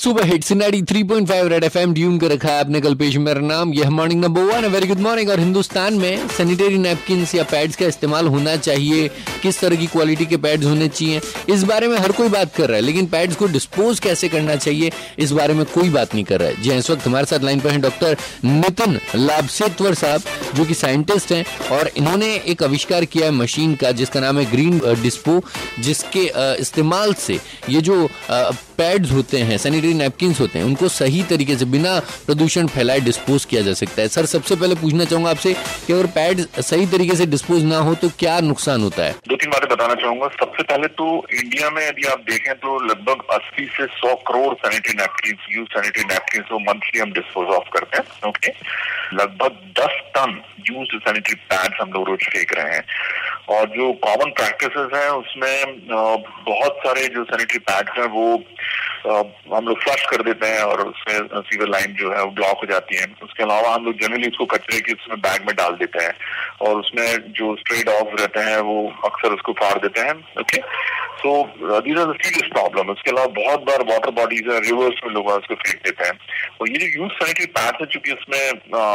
Super hit सिनाडी 3.5 Red FM tune कर रखा है आपने कल पेश मेरा नाम। यह मॉर्निंग नंबर वन है। वेरी गुड मॉर्निंग और हिंदुस्तान में सैनिटरी नैपकिन या पैड्स का इस्तेमाल होना चाहिए। किस तरह की क्वालिटी के पैड्स होने चाहिए? इस बारे में हर कोई बात कर रहा है लेकिन पैड्स को डिस्पोज कैसे करना चाहिए इस बारे में कोई बात नहीं कर रहा है। जी हाँ, इस वक्त हमारे साथ लाइन पर है डॉक्टर नितिन लाभसेत्वर साहब जो कि साइंटिस्ट हैं और इन्होंने एक आविष्कार किया है मशीन का जिसका नाम है ग्रीन डिस्पो जिसके इस्तेमाल से ये जो पैड्स होते हैं सैनिटरी नैपकिन होते हैं, उनको सही तरीके से, बिना प्रदूषण फैलाए डिस्पोज किया जा सकता है। सर, सबसे पहले पूछना चाहूँगा आपसे कि अगर पैड सही तरीके से डिस्पोज ना हो तो क्या नुकसान होता है? दो तीन बातें बताना चाहूँगा। सबसे पहले तो इंडिया में यदि आप देखें तो लगभग 80 से 100 crore sanitary napkin use sanitary napkin monthly हम डिस्पोज ऑफ़ करते हैं ओके लगभग 10 टन यूज़ सैनिटरी पैड्स हम लोग रोज फेंक रहे हैं। और जो कॉमन प्रैक्टिस है, उसमें बहुत सारे जो सैनिटरी पैड्स हैं, वो हम लोग फ्लश कर देते हैं और उसमें सीवर लाइन जो है वो ब्लॉक हो जाती है। उसके अलावा हम लोग जनरली उसको कचरे के उसमें बैग में डाल देते हैं और उसमें जो स्ट्रेट ऑफ़ रहते हैं वो अक्सर उसको फाड़ देते हैं okay so these are serious problem उसके अलावा बहुत बार वाटर बॉडीज है रिवर्स में लोग उसको फेंक देते हैं। और ये जो यूज़ सैनिटरी पैड है चूँकि उसमें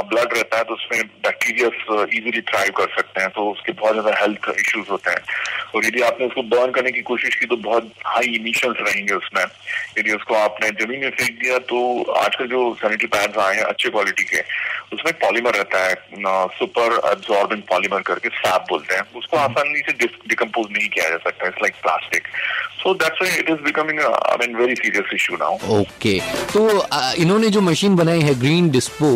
ब्लड रहता है तो उसमें बैक्टीरिया इजिली थ्राइव कर सकते हैं। तो उसके बहुत ज़्यादा हेल्थ इश्यूज़ होते हैं। और यदि आपने उसको बर्न करने की कोशिश की तो बहुत हाई इमिशंस रहेंगे उसमें। यदि उसको आपने ज़मीन में फेंक दिया तो आजकल जो सैनिटरी पैड्स आए हैं अच्छे क्वालिटी के उसमें पॉलीमर रहता है सुपर एब्जॉर्बिंग पॉलीमर करके सैप बोलते हैं। उसको हम्म। आसानी से डिकम्पोज नहीं किया जा सकता it's like plastic so that's it is becoming I mean very serious issue now okay तो इन्होंने जो मशीन बनाई है ग्रीन डिस्पो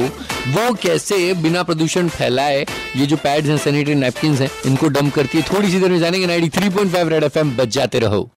वो कैसे बिना प्रदूषण फैलाए ये जो पैड्स हैं सैनिटरी नैपकिन हैं इनको डंप करती है? थोड़ी सी देर में जानेंगे 93.5 रेड एफ़ एम बच जाते रहो।